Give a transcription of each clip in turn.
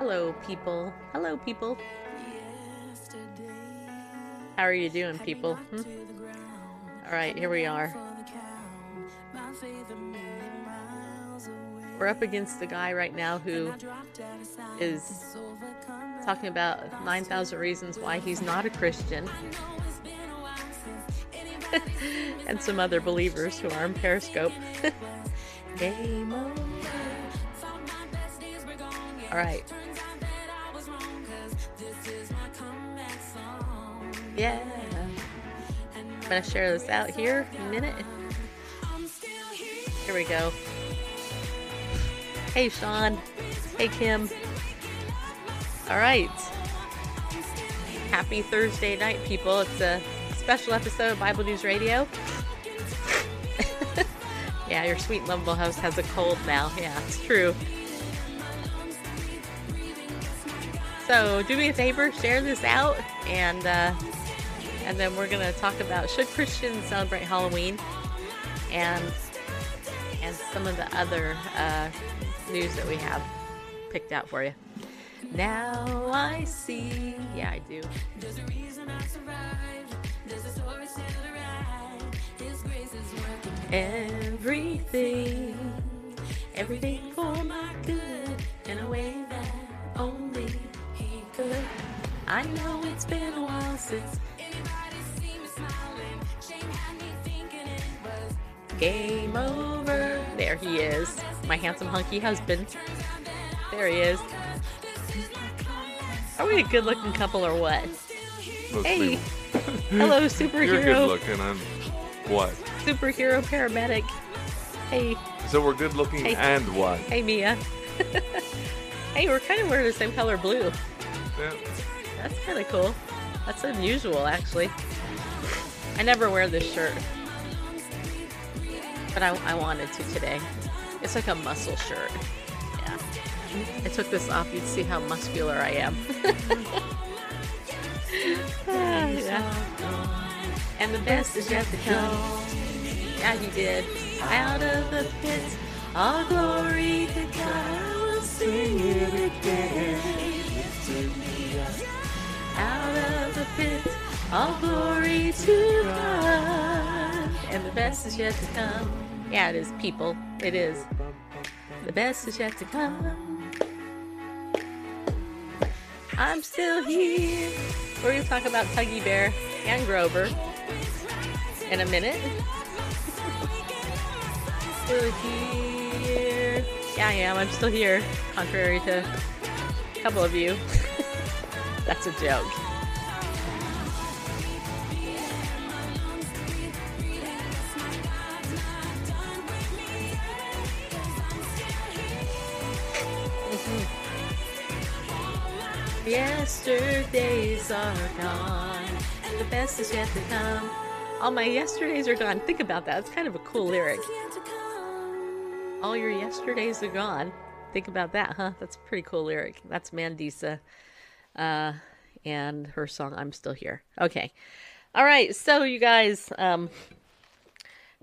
Hello, people. Hello, people. How are you doing, people? Hmm? All right, here we are. We're up against the guy right now who is talking about 9,000 reasons why he's not a Christian. and some other believers who are in Periscope. Game over. All right. Yeah. I'm going to share this out here in a minute. Here we go. Hey, Sean. Hey, Kim. All right. Happy Thursday night, people. It's a special episode of Bible News Radio. yeah, your sweet, lovable host has a cold now. Yeah, it's true. So, do me a favor, share this out, and uh, and then we're gonna talk about should Christians celebrate Halloween, and and some of the other uh, news that we have picked out for you. Now I see. Yeah, I do. I Everything, everything for my good in a way that only he could. I know it's been a while since game over. There he is, my handsome hunky husband. There he is. Are we a good looking couple or what? Let's Hey, hello, You're superhero, good looking. I'm what? superhero paramedic. Hey, So we're good looking Hey. and what? hey, Mia. hey, we're kind of wearing the same color blue. Yeah. That's kind of cool. That's unusual, actually. I never wear this shirt, but I, I wanted to today. It's like a muscle shirt. Yeah. I took this off. You'd see how muscular I am. Ah, yeah. And the best is yet to come. Yeah, he did. Out of the pit, all glory to God. We'll sing it again. Out of the pit, all glory to God. And the best is yet to come. Yeah, it is, people. It is. The best is yet to come. I'm still here. We're going to talk about Tuggy Bear and Grover in a minute. still here. Yeah, I am. I'm still here, contrary to a couple of you. That's a joke. Yesterdays are gone, and the best is yet to come. All my yesterdays are gone. Think about that. It's kind of a cool lyric. All your yesterdays are gone. Think about that, huh? That's a pretty cool lyric. That's Mandisa uh, and her song "I'm Still Here." Okay, all right. So you guys, um,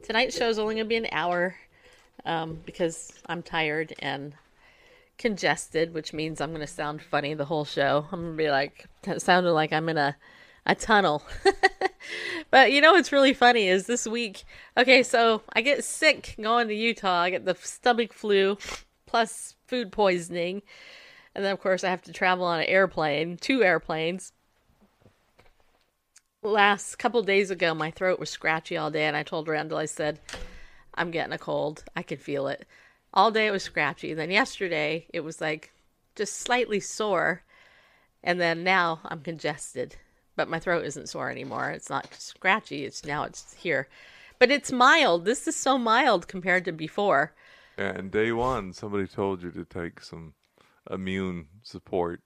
tonight's show is only gonna be an hour um, because I'm tired and congested, which means I'm gonna sound funny the whole show. I'm gonna be like sounding like I'm in a a tunnel. but you know what's really funny is this week. Okay, so I get sick going to Utah. I get the stomach flu plus food poisoning. And then of course I have to travel on an airplane, two airplanes. Last couple days ago my throat was scratchy all day and I told Randall I said I'm getting a cold. I can feel it. All day it was scratchy. Then yesterday it was like just slightly sore. And then now I'm congested. But my throat isn't sore anymore. It's not scratchy. It's now it's here. But it's mild. This is so mild compared to before. And day one, somebody told you to take some immune support.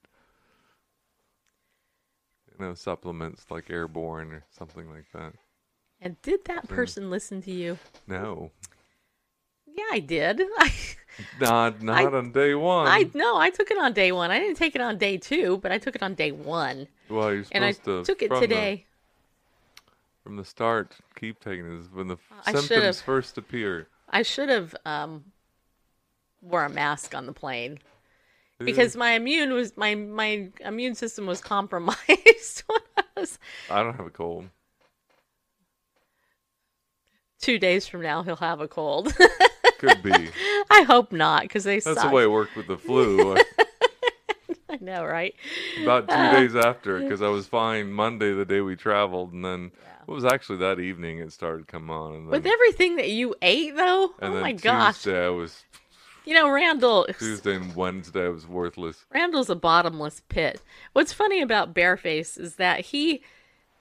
You know, supplements like airborne or something like that. And did that person listen to you? No. Yeah, I did. I, Not not on day one. I no, I took it on day one. I didn't take it on day two, but I took it on day one, well, you're and I to took it from the- today. from the start, keep taking this when the I symptoms first appear. I should have um, wore a mask on the plane because my immune was my my immune system was compromised when I was I don't have a cold. two days from now he'll have a cold. Could be. I hope not because they That's suck. the way it worked with the flu. I know, right? About two Uh, days after, because I was fine Monday, the day we traveled, and then it was actually that evening it started to come on. And then, With everything that you ate, though, oh my gosh! Tuesday I was You know, Randall. Tuesday and Wednesday I was worthless. Randall's a bottomless pit. What's funny about Bareface is that he,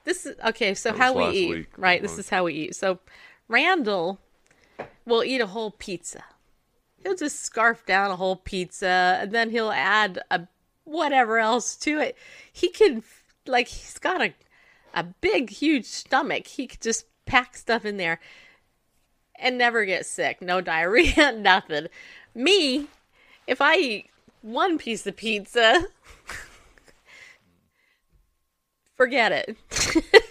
this is okay. So how we eat, week. right? This is how we eat. So Randall will eat a whole pizza. He'll just scarf down a whole pizza, and then he'll add a whatever else to it. He can, like, he's got a a big, huge stomach. He could just pack stuff in there and never get sick. No diarrhea, nothing. Me, if I eat one piece of pizza, forget it.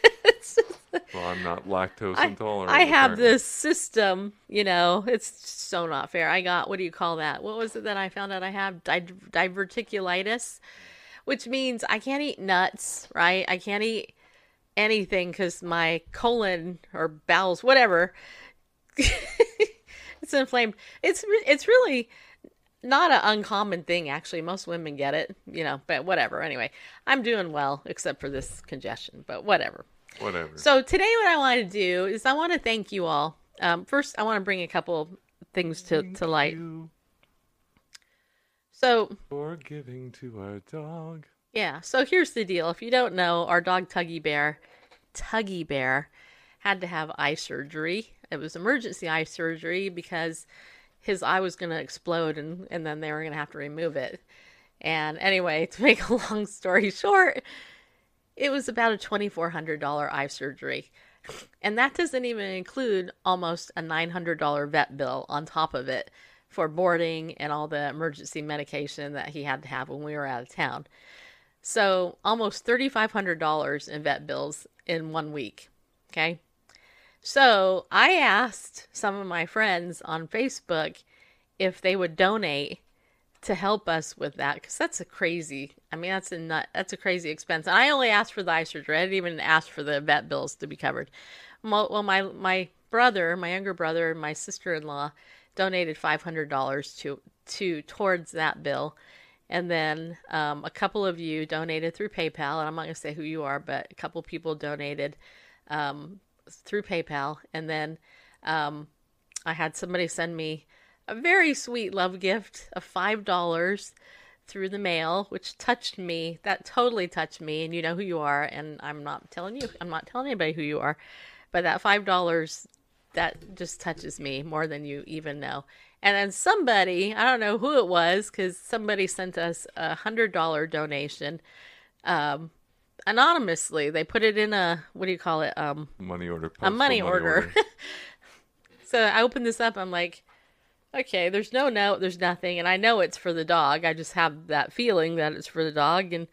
Well, I'm not lactose I, intolerant. I have apparently. this system, you know, it's so not fair. I got, what do you call that? What was it that I found out I have? Di- diverticulitis, which means I can't eat nuts, right? I can't eat anything because my colon or bowels, whatever, it's inflamed. It's it's really not an uncommon thing actually. Most women get it, you know, but whatever. Anyway, I'm doing well except for this congestion, but whatever. Whatever. So today, what I want to do is I want to thank you all. Um, first, I want to bring a couple things to, to light. You So for giving to our dog. yeah, so here's the deal. If you don't know, our dog Tuggy Bear, Tuggy Bear, had to have eye surgery. It was emergency eye surgery because his eye was going to explode, and and then they were going to have to remove it. And anyway, to make a long story short, it was about a $2,400 eye surgery. And that doesn't even include almost a $900 vet bill on top of it for boarding and all the emergency medication that he had to have when we were out of town. So almost $3,500 in vet bills in one week. Okay. So I asked some of my friends on Facebook if they would donate to help us with that because that's a crazy i mean that's a nut that's a crazy expense. And i only asked for the eye surgery. I didn't even ask for the vet bills to be covered. Well my my brother my younger brother and my sister-in-law donated $500 to to towards that bill. And then um, a couple of you donated through paypal and i'm not going to say who you are but a couple people donated um, through paypal. And then um, i had somebody send me a very sweet love gift of five dollars through the mail, which touched me. That totally touched me, and you know who you are. And I'm not telling you, I'm not telling anybody who you are, but that five dollars that just touches me more than you even know. And then somebody, I don't know who it was, because somebody sent us a hundred dollar donation, um, anonymously. They put it in a what do you call it? Um, Money order. a postal money order. so I opened this up. I'm like, okay, there's no note, there's nothing, and I know it's for the dog. I just have that feeling that it's for the dog. And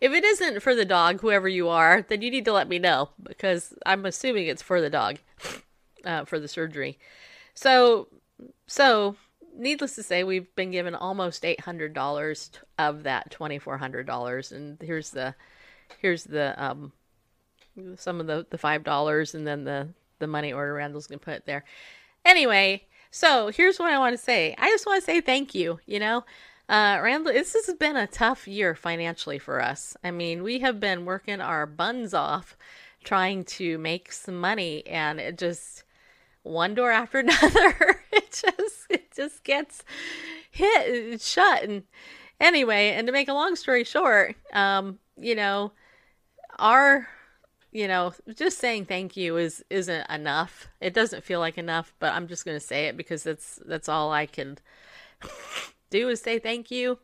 if it isn't for the dog, whoever you are, then you need to let me know because I'm assuming it's for the dog, uh, for the surgery. So, so needless to say, we've been given almost eight hundred dollars of that twenty four hundred dollars, and here's the here's the um some of the the five dollars and then the the money order Randall's gonna put there. Anyway, so here's what I want to say. I just want to say thank you. You know, uh, Randall, this has been a tough year financially for us. I mean, we have been working our buns off trying to make some money, and it just one door after another. it just it just gets hit and shut. And anyway, and to make a long story short, um, you know, our you know, just saying thank you is isn't enough. It doesn't feel like enough, but I'm just going to say it because that's that's all I can do is say thank you.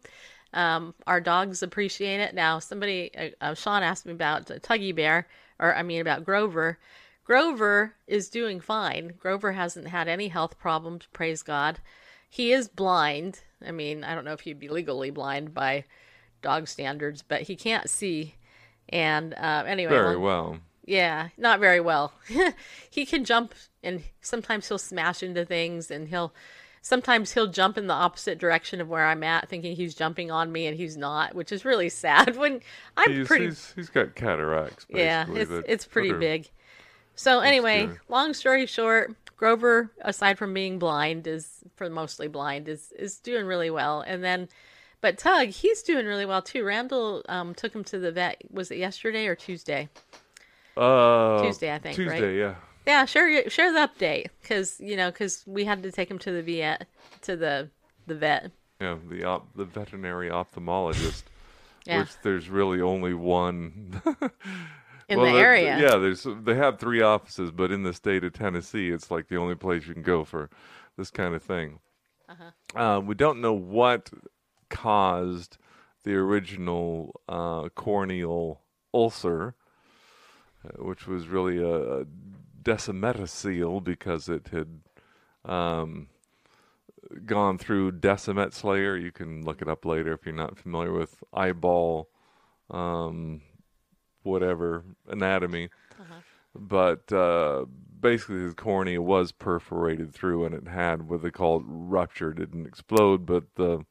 Um, our dogs appreciate it. Now, somebody, uh, uh, Sean asked me about Tuggy Bear, or I mean about Grover. Grover is doing fine. Grover hasn't had any health problems, praise God. He is blind. I mean, I don't know if he'd be legally blind by dog standards, but he can't see. And uh, anyway, Very well. yeah, not very well. he can jump, and sometimes he'll smash into things, and he'll sometimes he'll jump in the opposite direction of where I'm at, thinking he's jumping on me, and he's not, which is really sad. When I'm He's, pretty, he's, he's got cataracts. yeah, it's it's pretty big. So anyway, long story short, Grover, aside from being blind, is for mostly blind, is is doing really well. And then, but Tug, he's doing really well too. Randall um, took him to the vet. Was it yesterday or Tuesday? Uh, Tuesday, I think, right? Tuesday, yeah. Yeah, share share the update because you know because we had to take him to the vet to the the vet. Yeah, the op- the veterinary ophthalmologist, Yeah. which there's really only one In Well, the area. Yeah, there's they have three offices, but in the state of Tennessee, it's like the only place you can go for this kind of thing. Uh-huh. Uh, we don't know what caused the original uh, corneal ulcer, uh, which was really a, a because it had um, gone through Descemet's layer. You can look it up later if you're not familiar with eyeball, um, whatever anatomy. But uh, basically, his cornea was perforated through, and it had what they called rupture. It didn't explode, but the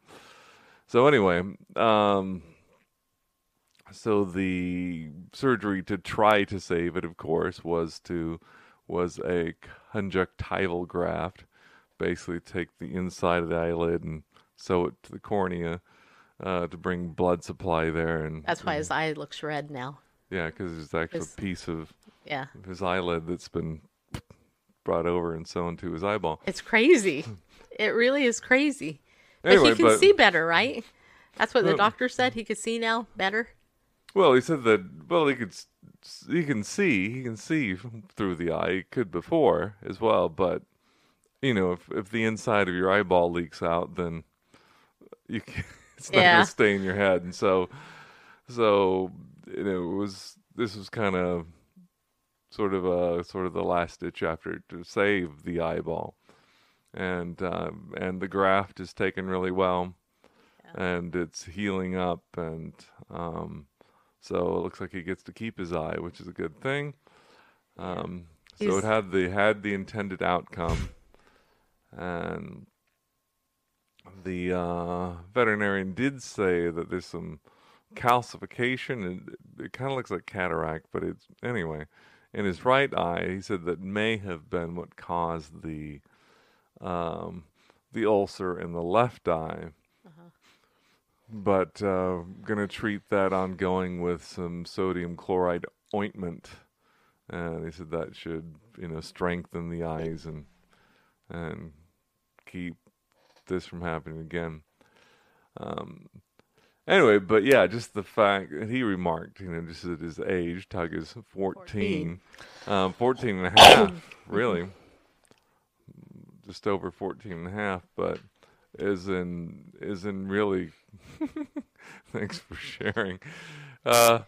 so anyway, um, so the surgery to try to save it, of course, was to was a conjunctival graft. Basically, take the inside of the eyelid and sew it to the cornea uh, to bring blood supply there, and That's why his eye looks red now. yeah, because there's actually His- a piece of Yeah, his eyelid that's been brought over and sewn to his eyeball. it's crazy. it really is crazy. But he can but- see better, right? That's what the Well- doctor said. He could see now better. Well, he said that. Well, he could. s- He can see. He can see through the eye. He could before as well, but you know, if if the inside of your eyeball leaks out, then you can, it's not Yeah. gonna stay in your head. And so, so you know, it was this was kind of sort of a sort of the last ditch effort to save the eyeball, and um, and the graft is taken really well, and it's healing up, and um, so it looks like he gets to keep his eye, which is a good thing. Um, so it had the had the intended outcome, and the uh, veterinarian did say that there's some calcification, and it, it kind of looks like cataract, but it's anyway. In his right eye, he said that may have been what caused the um, the ulcer in the left eye. But uh, gonna treat that ongoing with some sodium chloride ointment, and he said that should you know strengthen the eyes and and keep this from happening again. Um, anyway, but yeah, just the fact and he remarked, you know, just at his age, Tug is 14, 14, um, 14 and a half, really, just over 14 and a half, but is in is in really thanks for sharing uh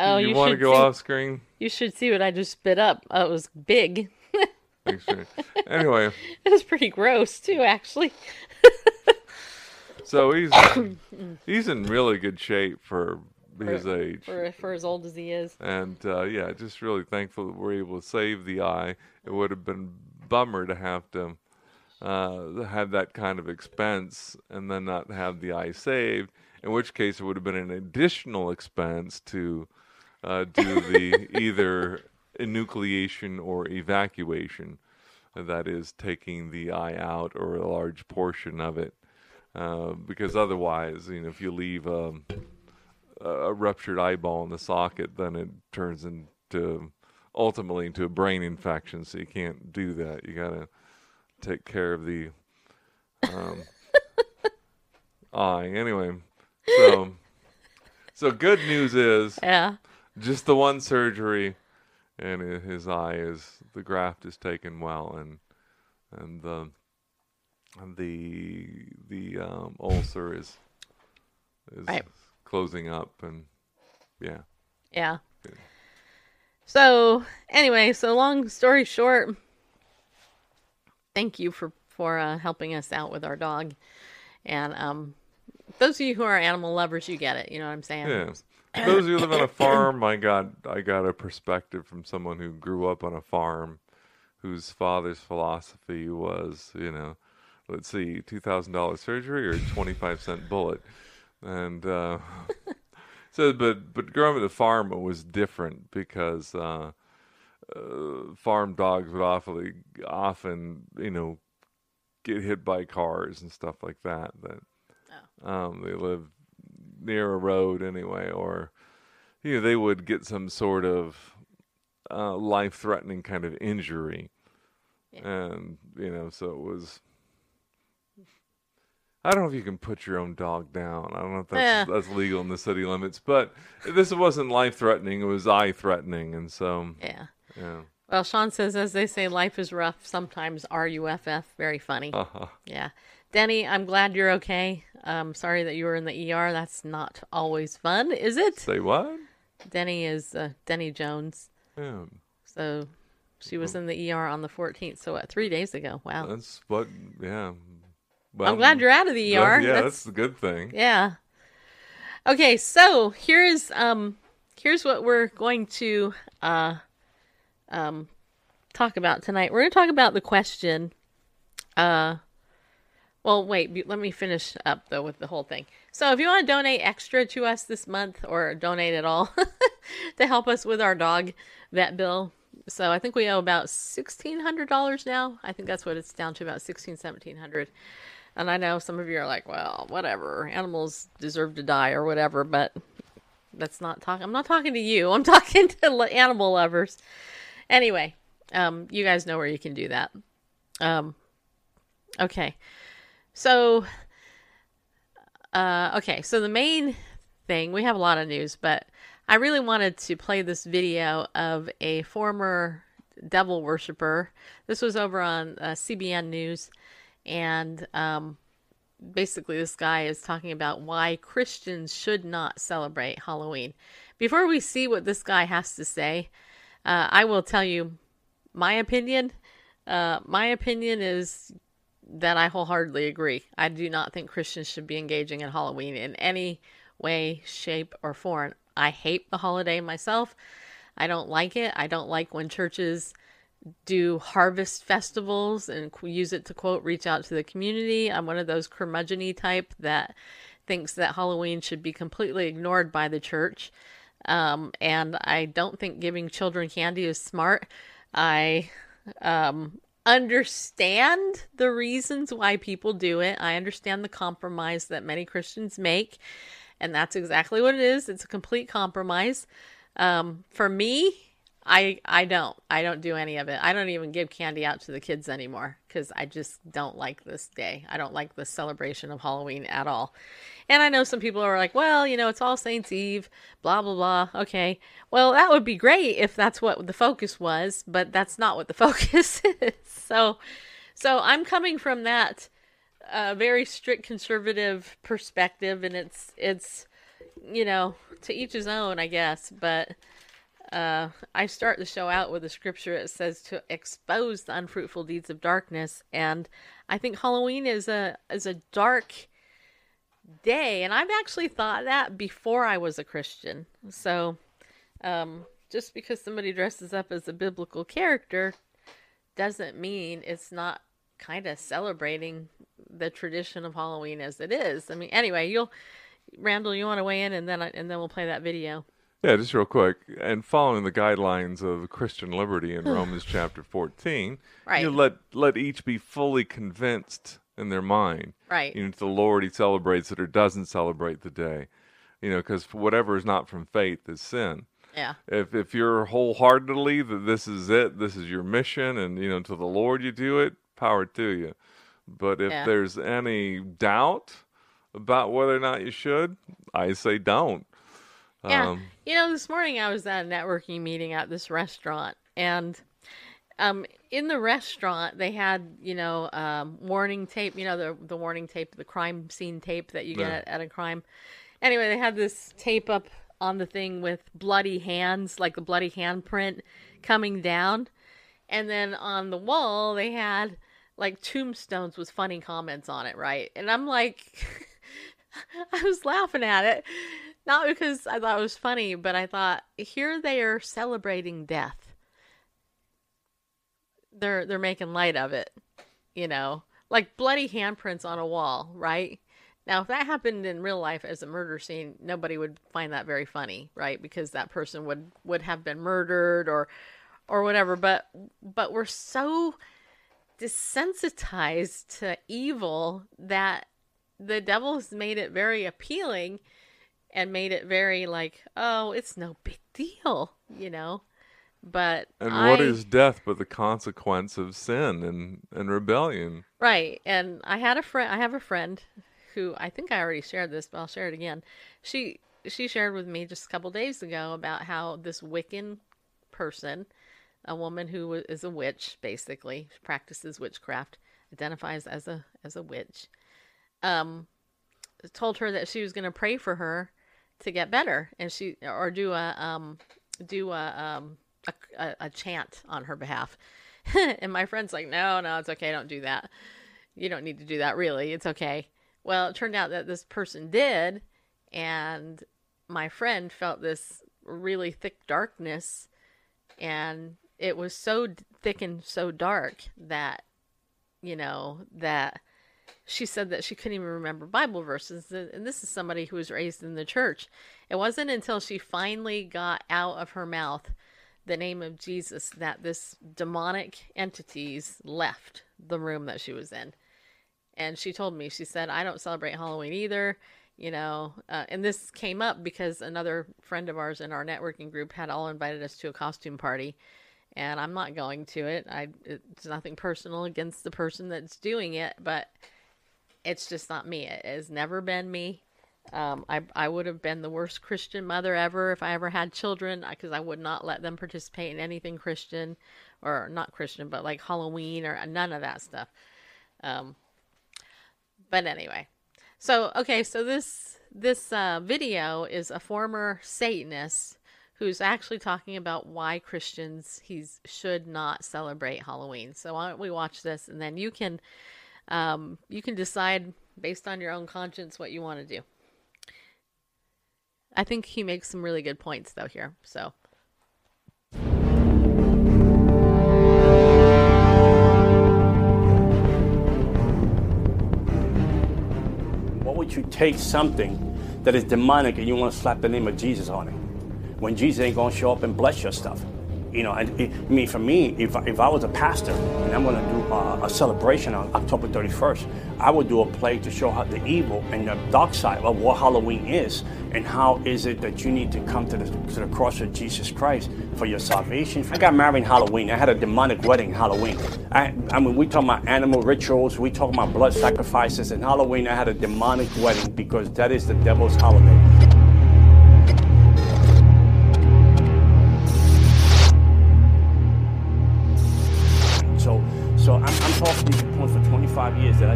Oh, you, you want to go see- off screen You should see what I just spit up. Oh, it was big. thanks for anyway It was pretty gross too, actually. so he's he's in really good shape for his age For for as old as he is. and uh yeah just really thankful that we're able to save the eye it would have been bummer to have to uh, have that kind of expense and then not have the eye saved. In which case, it would have been an additional expense to uh, do the either enucleation or evacuation. That is, taking the eye out or a large portion of it. Uh, because otherwise, you know, if you leave um, a, a ruptured eyeball in the socket, then it turns into ultimately into a brain infection. So you can't do that. You gotta take care of the um, eye. Anyway, so so good news is Yeah. just the one surgery, and his eye is the graft is taken well, and and the the the um, ulcer is is Right. closing up, and yeah, Yeah. So anyway, so long story short, thank you for for uh, helping us out with our dog, and um, those of you who are animal lovers, you get it. You know what I'm saying? yeah. Those of you who live on a farm, I got I got a perspective from someone who grew up on a farm, whose father's philosophy was, you know, let's see, two thousand dollars surgery or twenty five cent bullet, and uh, so but but growing up at the farm it was different because uh, uh, farm dogs would awfully often you know get hit by cars and stuff like that that um, they live near a road anyway or you know they would get some sort of uh, life-threatening kind of injury and you know so it was I don't know if you can put your own dog down. I don't know if that's Yeah. that's legal in the city limits, but this wasn't life threatening. It was eye threatening, and so Yeah. Yeah. Well, Sean says, as they say, life is rough. Sometimes R-U-F-F. Very funny. Uh-huh. Yeah. Denny, I'm glad you're okay. Um, sorry that you were in the ER. That's not always fun, is it? Say what? Denny is uh, Denny Jones. Yeah, So she was in the ER on the 14th. So what? Three days ago. Wow. that's what. Yeah. Well, I'm glad you're out of the ER. Yeah, That's- that's the good thing. Yeah. Okay, so here's um here's what we're going to uh um talk about tonight. We're going to talk about the question uh well, wait, let me finish up though with the whole thing. So, if you want to donate extra to us this month or donate at all to help us with our dog vet bill. So, I think we owe about $1600 now. I think that's what it's down to about 16 1700. And I know some of you are like, well, whatever. Animals deserve to die or whatever, but that's not talking. I'm not talking to you. I'm talking to animal lovers. Anyway, um, you guys know where you can do that. Um, okay. So, uh, okay. So the main thing, we have a lot of news, but I really wanted to play this video of a former devil worshiper. This was over on uh, CBN News, and um, basically this guy is talking about why Christians should not celebrate Halloween. Before we see what this guy has to say, uh, I will tell you my opinion. Uh, my opinion is that I wholeheartedly agree. I do not think Christians should be engaging in Halloween in any way, shape, or form. I hate the holiday myself. I don't like it. I don't like when churches do harvest festivals and use it to quote reach out to the community. I'm one of those curmudgeony type that thinks that Halloween should be completely ignored by the church. Um, and I don't think giving children candy is smart. I um, understand the reasons why people do it. I understand the compromise that many Christians make, and that's exactly what it is. It's a complete compromise. Um, for me, I I don't. I don't do any of it. I don't even give candy out to the kids anymore because I just don't like this day. I don't like the celebration of Halloween at all. And I know some people are like, well, you know, it's All Saints Eve, blah blah blah. Okay, well that would be great if that's what the focus was, but that's not what the focus is. So, so I'm coming from that uh, very strict conservative perspective, and it's it's you know to each his own, I guess, but uh, I start the show out with a scripture. It says to expose the unfruitful deeds of darkness, and I think Halloween is a is a dark day, and I've actually thought that before I was a Christian. So, um, just because somebody dresses up as a biblical character doesn't mean it's not kind of celebrating the tradition of Halloween as it is. I mean, anyway, you'll Randall, you want to weigh in, and then and then we'll play that video. Yeah, just real quick, and following the guidelines of Christian liberty in Romans chapter fourteen, Right. You let let each be fully convinced in their mind. Right. You know, the Lord he celebrates it or doesn't celebrate the day, you know, because whatever is not from faith is sin. Yeah. If if you're wholeheartedly that this is it, this is your mission, and you know, to the Lord you do it, power to you. But if Yeah. there's any doubt about whether or not you should, I say don't. Yeah. Um, you know, this morning I was at a networking meeting at this restaurant, and um, in the restaurant they had, you know, um, warning tape. You know, the the warning tape, the crime scene tape that you get Yeah. at, at a crime. Anyway, they had this tape up on the thing with bloody hands, like the bloody handprint coming down, and then on the wall they had like tombstones with funny comments on it, right? And I'm like. I was laughing at it. Not because I thought it was funny, but I thought here they are celebrating death. They're they're making light of it, you know, like bloody handprints on a wall, right? Now, if that happened in real life as a murder scene, nobody would find that very funny, right? Because that person would would have been murdered or or whatever. But but we're so desensitized to evil that the devil's made it very appealing and made it very like, oh, it's no big deal, you know. But and I, what is death but the consequence of sin and, and rebellion? right? And I had a friend. I have a friend who I think I already shared this, but I'll share it again. She she shared with me just a couple days ago about how this Wiccan person, a woman who is a witch, basically practices witchcraft, identifies as a as a witch, um, told her that she was going to pray for her to get better, and she or do a um do a um a, a, chant on her behalf. and my friend's like, no, no, it's okay, don't do that. You don't need to do that, really. It's okay. Well, it turned out that this person did, and my friend felt this really thick darkness, and it was so thick and so dark that, you know, that she said that she couldn't even remember Bible verses. And this is somebody who was raised in the church. It wasn't until she finally got out of her mouth the name of Jesus that this demonic entities left the room that she was in. And she told me, she said, I don't celebrate Halloween either. You know, uh, and this came up because another friend of ours in our networking group had all invited us to a costume party and I'm not going to it. I it's nothing personal against the person that's doing it, but it's just not me. It has never been me. Um, I I would have been the worst Christian mother ever if I ever had children because I would not let them participate in anything Christian or not Christian, but like Halloween or none of that stuff. Um, but anyway, so okay, so this this uh, video is a former Satanist who's actually talking about why Christians he's should not celebrate Halloween. So why don't we watch this and then you can um, you can decide based on your own conscience what you want to do. I think he makes some really good points though here. So Why would you take something that is demonic and you want to slap the name of Jesus on it when Jesus ain't going to show up and bless your stuff? You know, it, I mean, for me, if, if I was a pastor and I'm going to do uh, a celebration on October 31st, I would do a play to show how the evil and the dark side of what Halloween is and how is it that you need to come to the, to the cross of Jesus Christ for your salvation. I got married in Halloween. I had a demonic wedding Halloween. I, I mean, we talk about animal rituals, we talk about blood sacrifices. And Halloween, I had a demonic wedding because that is the devil's holiday.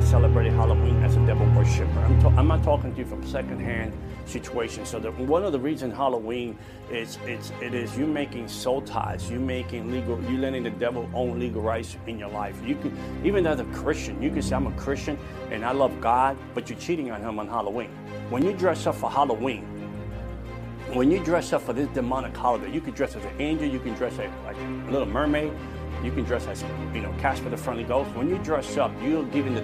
Celebrated Halloween as a devil worshiper. I'm, I'm not talking to you from secondhand situation. So, the, one of the reasons Halloween is it's it is you making soul ties, you making legal, you letting the devil own legal rights in your life. You can even as a Christian, you can say I'm a Christian and I love God, but you're cheating on Him on Halloween. When you dress up for Halloween, when you dress up for this demonic holiday, you can dress as an angel, you can dress as like a little mermaid, you can dress as you know Casper the Friendly Ghost. When you dress up, you're giving the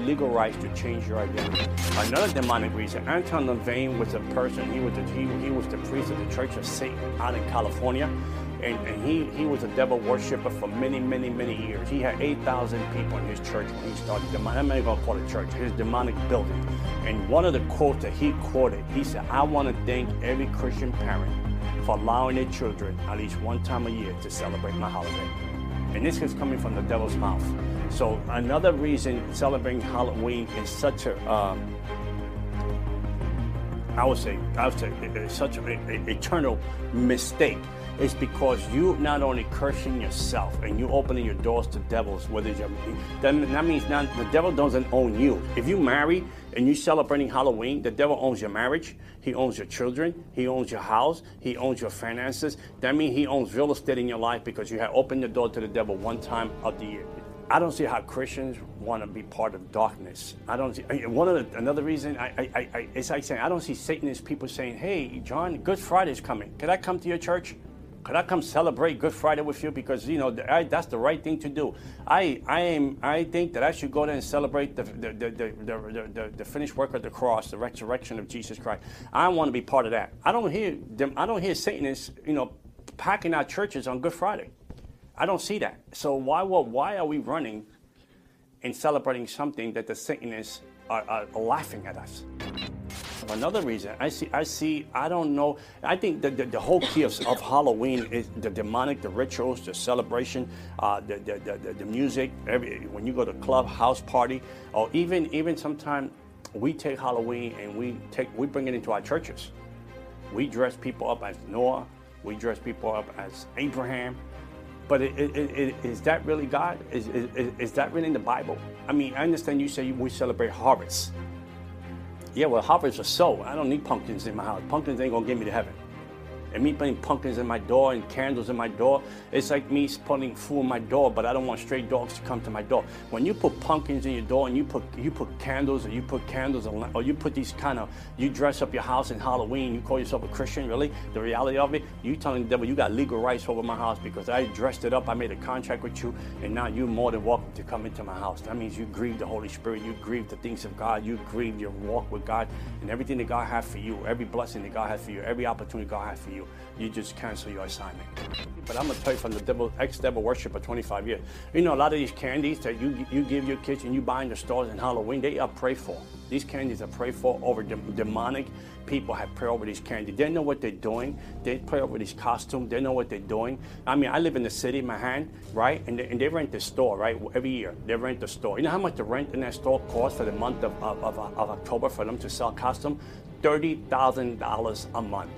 legal rights to change your identity. Another demonic reason: Anton LaVey was a person. He was the, he, he was the priest of the Church of Satan out in California. And, and he, he was a devil worshiper for many, many, many years. He had 8,000 people in his church when he started. Demon- I'm not even to call it church, his demonic building. And one of the quotes that he quoted, he said, I want to thank every Christian parent for allowing their children at least one time a year to celebrate my holiday. And this is coming from the devil's mouth. So another reason celebrating Halloween is such a um, I would say, I would say it's such an eternal mistake is because you not only cursing yourself and you opening your doors to devils, whether you're, that means not, the devil doesn't own you. If you marry and you're celebrating Halloween, the devil owns your marriage, he owns your children, he owns your house, he owns your finances. That means he owns real estate in your life because you have opened the door to the devil one time of the year. I don't see how Christians want to be part of darkness. I don't see one of the, another reason. I, I, I, it's like saying I don't see Satanist people saying, "Hey, John, Good Friday is coming. Can I come to your church? Could I come celebrate Good Friday with you? Because you know I, that's the right thing to do. I I am I think that I should go there and celebrate the the, the, the, the, the, the finished work of the cross, the resurrection of Jesus Christ. I want to be part of that. I don't hear them. I don't hear Satanists, you know, packing our churches on Good Friday. I don't see that. So why well, why are we running and celebrating something that the Satanists are, are laughing at us? Another reason I see, I see, I don't know. I think that the, the, whole key of, of, Halloween is the demonic, the rituals, the celebration, uh, the, the, the, the, music. Every when you go to club, house party, or even even sometimes we take Halloween and we take we bring it into our churches. We dress people up as Noah. We dress people up as Abraham. But it, it, it, is that really God? Is, is, is that really in the Bible? I mean, I understand you say we celebrate harvests. Yeah, well, harvests are so. I don't need pumpkins in my house. Pumpkins ain't gonna get me to heaven and me putting pumpkins in my door and candles in my door, it's like me putting food in my door, but I don't want stray dogs to come to my door. When you put pumpkins in your door and you put you put candles or you put candles or you put these kind of you dress up your house in Halloween, you call yourself a Christian, really? The reality of it, you telling the devil you got legal rights over my house because I dressed it up, I made a contract with you, and now you're more than welcome to come into my house. That means you grieve the Holy Spirit, you grieve the things of God, you grieve your walk with God and everything that God has for you, every blessing that God has for you, every opportunity God has for you you, you just cancel your assignment. But I'm gonna tell you from the devil, ex-devil worshiper 25 years. You know, a lot of these candies that you you give your kids and you buy in the stores in Halloween, they are prayed for. These candies are prayed for over the demonic people have prayed over these candies. They know what they're doing. They pray over these costumes. They know what they're doing. I mean, I live in the city, Manhattan, right? And they, and they rent the store, right? Every year, they rent the store. You know how much the rent in that store costs for the month of, of, of, of October for them to sell costume? $30,000 a month.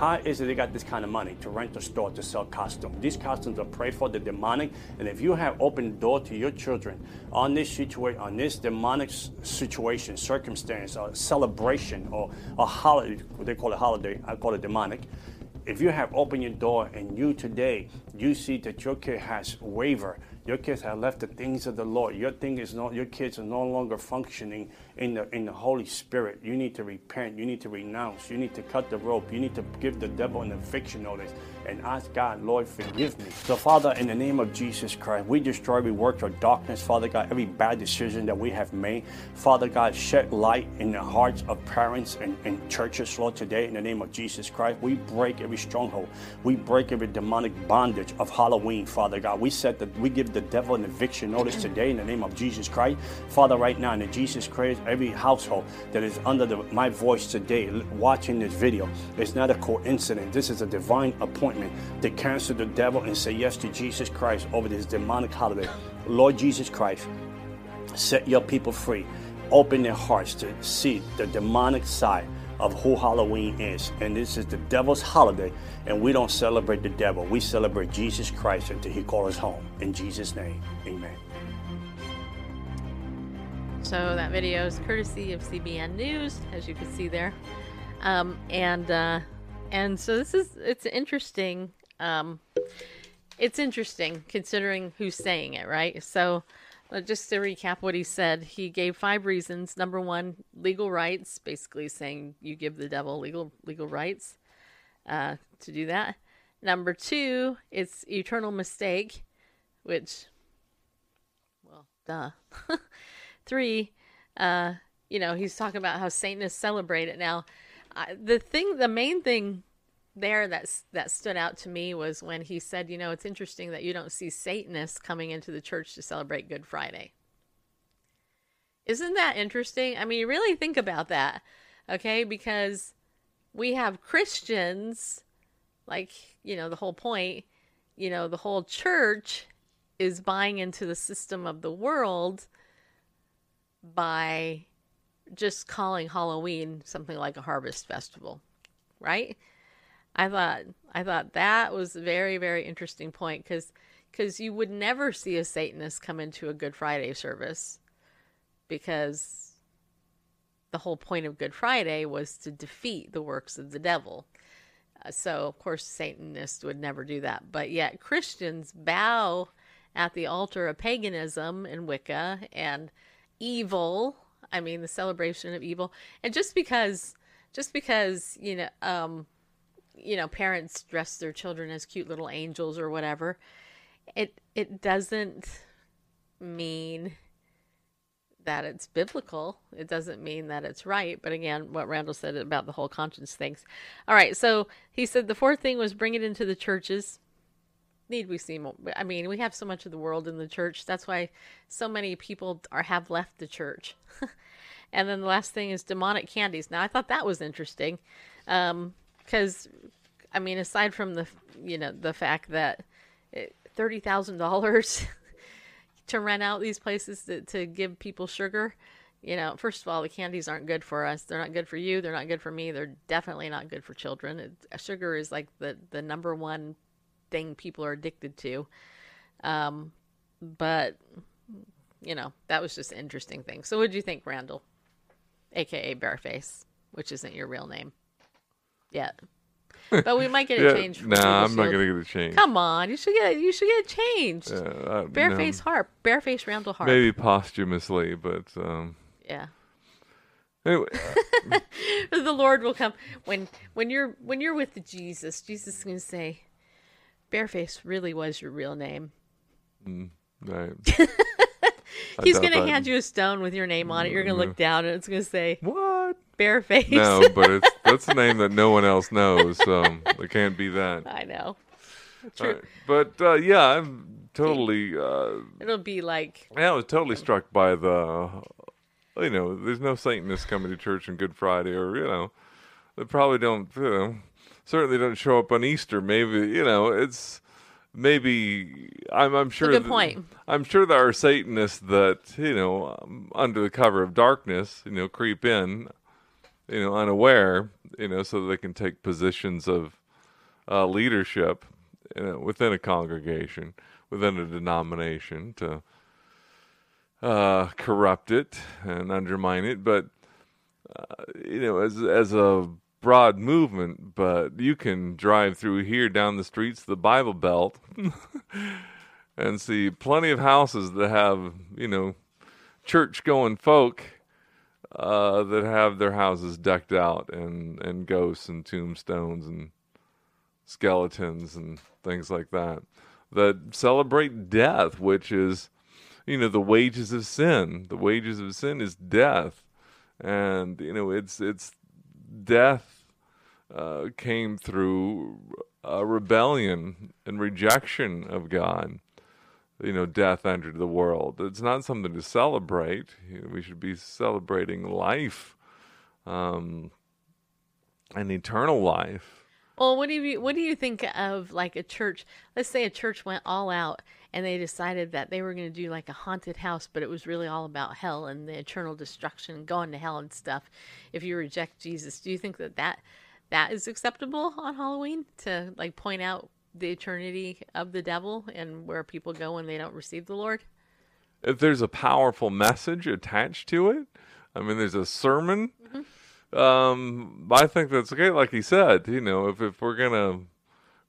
How is it they got this kind of money to rent a store to sell costumes? These costumes are prayed for the demonic, and if you have opened the door to your children on this situation, on this demonic situation, circumstance, or celebration, or a holiday, they call a holiday, I call it demonic. If you have opened your door and you today you see that your kid has wavered your kids have left the things of the Lord. Your thing is no, your kids are no longer functioning in the in the Holy Spirit. You need to repent. You need to renounce. You need to cut the rope. You need to give the devil an eviction notice and ask God, Lord, forgive me. So, Father, in the name of Jesus Christ, we destroy we work your darkness, Father God, every bad decision that we have made. Father God, shed light in the hearts of parents and, and churches, Lord, today in the name of Jesus Christ. We break every stronghold. We break every demonic bondage of Halloween, Father God. We set that we give the devil an eviction notice today in the name of Jesus Christ. Father, right now in the Jesus Christ, every household that is under the, my voice today, watching this video, it's not a coincidence. This is a divine appointment to cancel the devil and say yes to Jesus Christ over this demonic holiday. Lord Jesus Christ, set your people free. Open their hearts to see the demonic side of who Halloween is. And this is the devil's holiday, and we don't celebrate the devil. We celebrate Jesus Christ until he calls us home. In Jesus' name, amen. So that video is courtesy of CBN News, as you can see there. Um, and uh, and so this is it's interesting. Um, it's interesting considering who's saying it, right? So uh, just to recap what he said, he gave five reasons. Number one, legal rights, basically saying you give the devil legal legal rights uh, to do that. Number two, it's eternal mistake, which, well, duh. Three, uh, you know, he's talking about how Satanists celebrate it. Now, the thing, the main thing there that that stood out to me was when he said, you know, it's interesting that you don't see Satanists coming into the church to celebrate Good Friday. Isn't that interesting? I mean, really think about that, okay? Because we have Christians, like, you know, the whole point, you know, the whole church is buying into the system of the world by just calling Halloween something like a harvest festival, right? I thought I thought that was a very very interesting point because because you would never see a Satanist come into a Good Friday service because the whole point of Good Friday was to defeat the works of the devil. Uh, so of course Satanists would never do that, but yet Christians bow at the altar of paganism and Wicca and evil. I mean the celebration of evil, and just because just because you know um, you know parents dress their children as cute little angels or whatever it it doesn't mean that it's biblical. It doesn't mean that it's right. But again what randall said about the whole conscience things. All right. So he said the fourth thing was bring it into the churches need we see more i mean we have so much of the world in the church that's why so many people are have left the church and then the last thing is demonic candies now i thought that was interesting um, because I mean, aside from the you know the fact that thirty thousand dollars to rent out these places to, to give people sugar, you know, first of all, the candies aren't good for us. They're not good for you. They're not good for me. They're definitely not good for children. It, sugar is like the the number one thing people are addicted to. Um, but you know, that was just an interesting thing. So, what do you think, Randall, aka Bareface, which isn't your real name? yet. But we might get it Yeah, changed. for nah, I'm not gonna get it changed. Come on, you should get you should get it changed. Yeah, uh, Bareface no. Harp, Bareface Randall Harp. Maybe posthumously, but um, Yeah. anyway, the Lord will come when when you're when you're with Jesus. Jesus is going to say, "Bareface really was your real name." right. He's going to hand you a stone with your name on it. You're going to look down and it's going to say What? "Bareface." No, but it's that's a name that no one else knows, so it can't be that. I know. True. right. But uh, yeah, I'm totally. Uh, It'll be like yeah, I was totally struck by the. You know, there's no Satanists coming to church on Good Friday, or you know, they probably don't. You know, certainly don't show up on Easter. Maybe you know, it's maybe I'm. I'm sure. good that- point. I'm sure there are Satanists that you know, um, under the cover of darkness, you know, creep in, you know, unaware, you know, so they can take positions of uh, leadership you know, within a congregation, within a denomination to uh, corrupt it and undermine it. But uh, you know, as as a broad movement, but you can drive through here down the streets of the Bible Belt and see plenty of houses that have you know church going folk uh, that have their houses decked out and and ghosts and tombstones and skeletons and things like that that celebrate death, which is you know the wages of sin. The wages of sin is death, and you know it's it's death uh, came through a rebellion and rejection of God. You know, death entered the world. It's not something to celebrate. You know, we should be celebrating life, um, and eternal life. Well, what do you what do you think of like a church? Let's say a church went all out and they decided that they were going to do like a haunted house, but it was really all about hell and the eternal destruction going to hell and stuff. If you reject Jesus, do you think that that that is acceptable on Halloween to like point out the eternity of the devil and where people go when they don't receive the Lord? if there's a powerful message attached to it, I mean, there's a sermon. Um, I think that's okay. Like he said, you know, if if we're gonna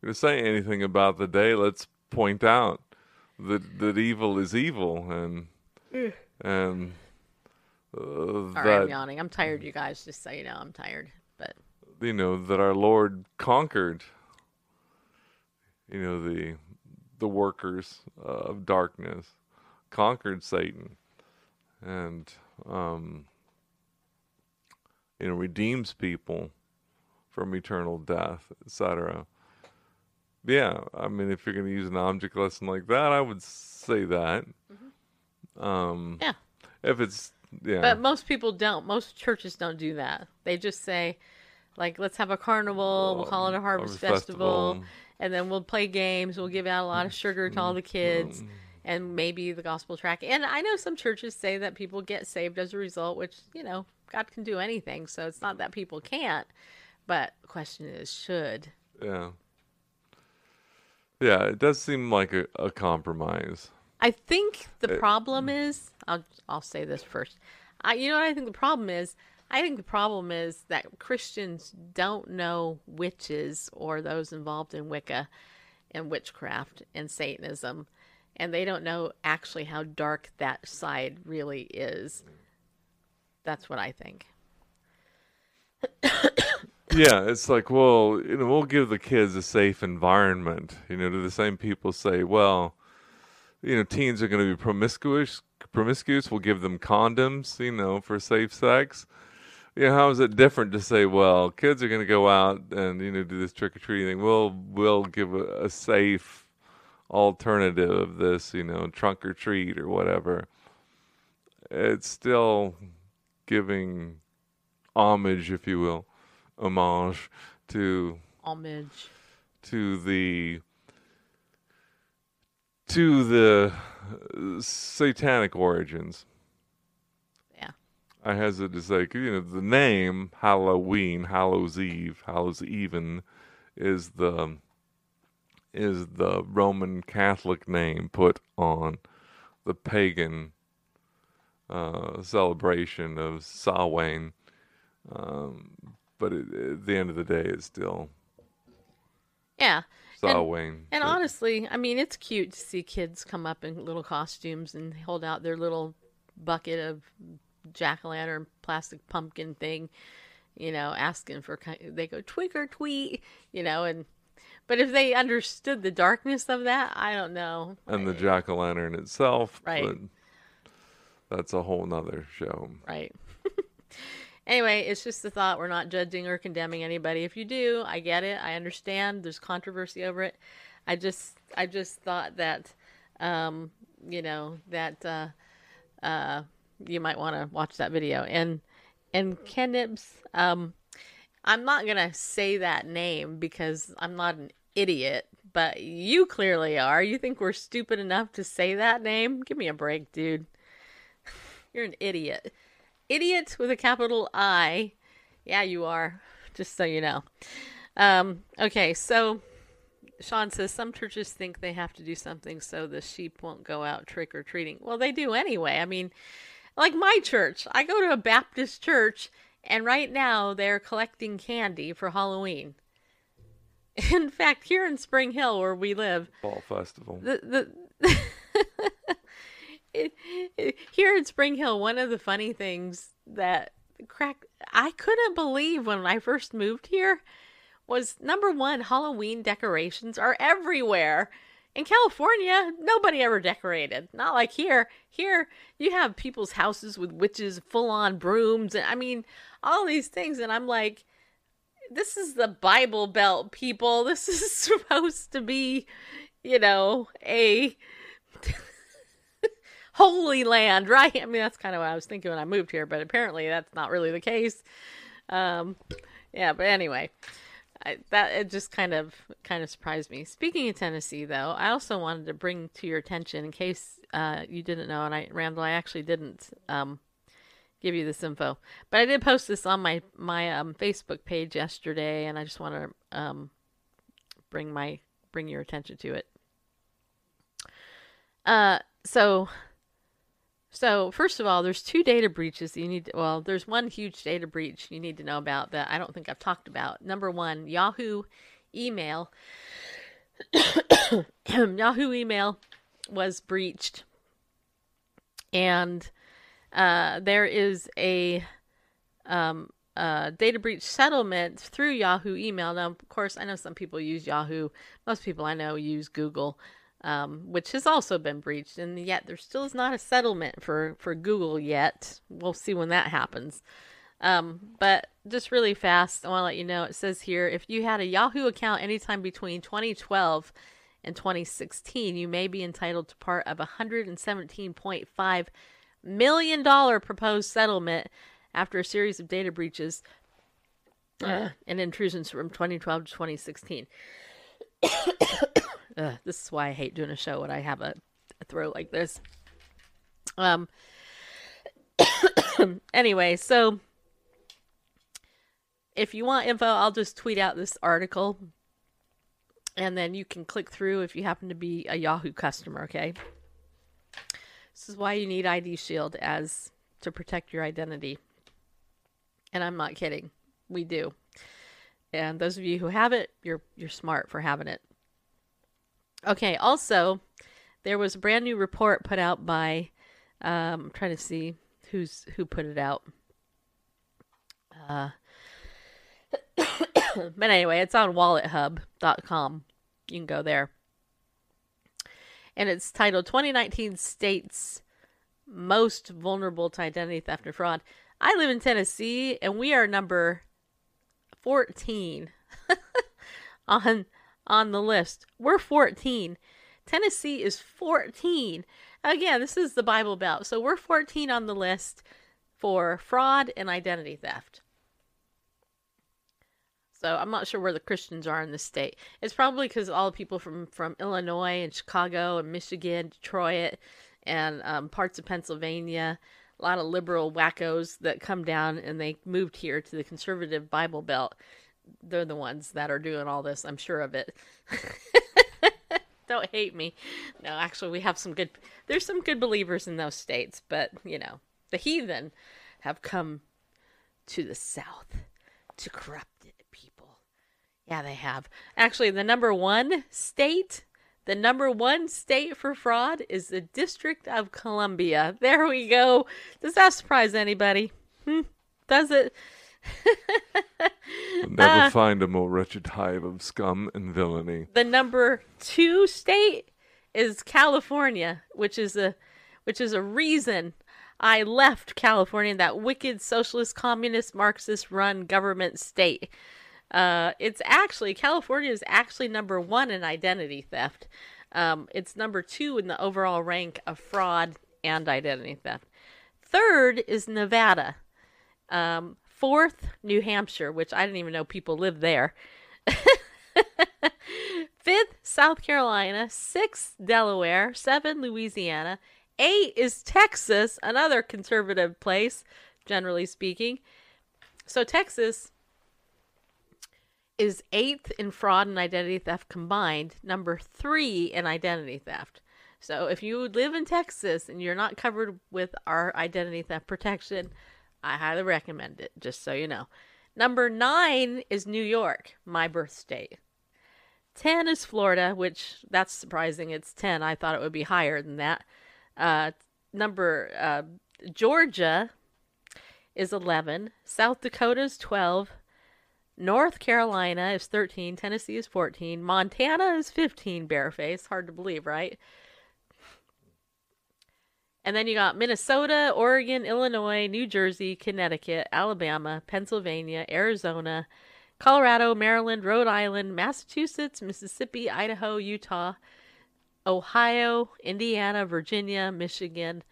gonna say anything about the day, let's point out that that evil is evil and and uh, All right, that I'm yawning. I'm tired, you guys. Just so you know, I'm tired. But you know that our Lord conquered. You know the the workers uh, of darkness conquered Satan, and um, you know redeems people from eternal death, etc. Yeah, I mean, if you're going to use an object lesson like that, I would say that. Um, yeah. if it's yeah, But most people don't. Most churches don't do that. They just say, like, let's have a carnival. We'll call it a harvest, harvest festival, festival. and then we'll play games. We'll give out a lot of sugar to all the kids, and maybe the gospel track. And I know some churches say that people get saved as a result, which you know, God can do anything, so it's not that people can't. But the question is, should? Yeah. Yeah, it does seem like a, a compromise. I think the Uh, problem is I'll I'll say this first. I you know what I think the problem is? I think the problem is that Christians don't know witches or those involved in Wicca and witchcraft and Satanism and they don't know actually how dark that side really is. That's what I think. Yeah, it's like, well, you know, we'll give the kids a safe environment. You know, do the same people say, well, you know, teens are going to be promiscuous? Promiscuous, we'll give them condoms, you know, for safe sex. You know, how is it different to say, well, kids are going to go out and you know do this trick or treating thing? We'll we'll give a, a safe alternative of this, you know, trunk or treat or whatever. It's still giving homage, if you will, homage to Homage. to the to the satanic origins. Yeah. I hesitate to say, 'cause, you know, the name Halloween, Hallows Eve, Hallows Even, is the is the Roman Catholic name put on the pagan uh, celebration of Samhain. Um, but it, at the end of the day, it's still Yeah. And- Samhain. And But- honestly, I mean, it's cute to see kids come up in little costumes and hold out their little bucket of jack o' lantern plastic pumpkin thing, you know, asking for they go tweak or tweet, you know, and but if they understood the darkness of that, I don't know. and the jack o' lantern itself. Right. That's a whole nother show. Right. Anyway, it's just a thought. We're not judging or condemning anybody. If you do, I get it. I understand. There's controversy over it. I just, I just thought that, um, you know, that uh, uh, you might want to watch that video. And and Ken Nibs, um, I'm not gonna say that name because I'm not an idiot. But you clearly are. You think we're stupid enough to say that name? Give me a break, dude. You're an idiot. Idiot with a capital I. Yeah, you are. Just so you know. Um, okay, so Sean says some churches think they have to do something so the sheep won't go out trick or treating. Well, they do anyway. I mean, like my church, I go to a Baptist church, and right now they're collecting candy for Halloween. In fact, here in Spring Hill, where we live, Fall festival. the the it, here in Spring Hill, one of the funny things that crack I couldn't believe when I first moved here was number one, Halloween decorations are everywhere. In California, nobody ever decorated. Not like here. Here, you have people's houses with witches, full on brooms, and I mean, all these things. And I'm like, this is the Bible Belt, people. This is supposed to be, you know, a holy land, right? I mean, that's kind of what I was thinking when I moved here, but apparently that's not really the case. Um, yeah, but anyway, I, that it just kind of kind of surprised me. Speaking of Tennessee, though, I also wanted to bring to your attention, in case uh, you didn't know, and I, Randall, I actually didn't um, give you this info, but I did post this on my my um, Facebook page yesterday, and I just want to um, bring my bring your attention to it. Uh, so so first of all, there's two data breaches you need. To, well, there's one huge data breach you need to know about that I don't think I've talked about. Number one, Yahoo email. Yahoo email was breached, and uh, there is a um, data breach settlement through Yahoo email. Now, of course, I know some people use Yahoo. Most people I know use Google um, which has also been breached, and yet there still is not a settlement for for Google yet. We'll see when that happens. Um, but just really fast, I want to let you know. It says here if you had a Yahoo account anytime between 2012 and 2016, you may be entitled to part of a 117.5 million dollar proposed settlement after a series of data breaches uh, and intrusions from 2012 to 2016. Ugh, this is why I hate doing a show when I have a, a throat like this. Um. anyway, so if you want info, I'll just tweet out this article and then you can click through if you happen to be a Yahoo customer, okay? This is why you need ID Shield as to protect your identity. And I'm not kidding. We do. And those of you who have it, you're you're smart for having it. Okay, also there was a brand new report put out by um, I'm trying to see who's who put it out. Uh, but anyway, it's on wallethub.com. You can go there. And it's titled 2019 States Most Vulnerable to Identity Theft and Fraud. I live in Tennessee and we are number 14 on on the list. We're 14. Tennessee is 14. Again, this is the Bible Belt. So we're 14 on the list for fraud and identity theft. So I'm not sure where the Christians are in the state. It's probably because all the people from from Illinois and Chicago and Michigan, Detroit, and um, parts of Pennsylvania, a lot of liberal wackos that come down and they moved here to the conservative Bible Belt. They're the ones that are doing all this. I'm sure of it. Don't hate me. No, actually, we have some good. There's some good believers in those states, but you know, the heathen have come to the south to corrupt people. Yeah, they have. Actually, the number one state, the number one state for fraud is the District of Columbia. There we go. Does that surprise anybody? Hmm? Does it? Never uh, find a more wretched hive of scum and villainy. The number two state is California, which is a which is a reason I left California, that wicked socialist, communist, Marxist run government state. Uh, it's actually, California is actually number one in identity theft. Um, it's number two in the overall rank of fraud and identity theft. Third is Nevada. Um, fourth, New Hampshire, which I didn't even know people live there. Fifth, South Carolina. Sixth, Delaware. Seven, Louisiana. Eight is Texas, another conservative place, generally speaking. So Texas is eighth in fraud and identity theft combined, number three in identity theft. So if you live in Texas and you're not covered with our identity theft protection, I highly recommend it, just so you know. Number nine is New York, my birth state. 10 is Florida, which that's surprising. It's 10. I thought it would be higher than that. Uh, number uh, Georgia is 11. South Dakota is 12. North Carolina is 13. Tennessee is 14. Montana is 15. Bareface. Hard to believe, right? And then you got Minnesota, Oregon, Illinois, New Jersey, Connecticut, Alabama, Pennsylvania, Arizona, Colorado, Maryland, Rhode Island, Massachusetts, Mississippi, Idaho, Utah, Ohio, Indiana, Virginia, Michigan,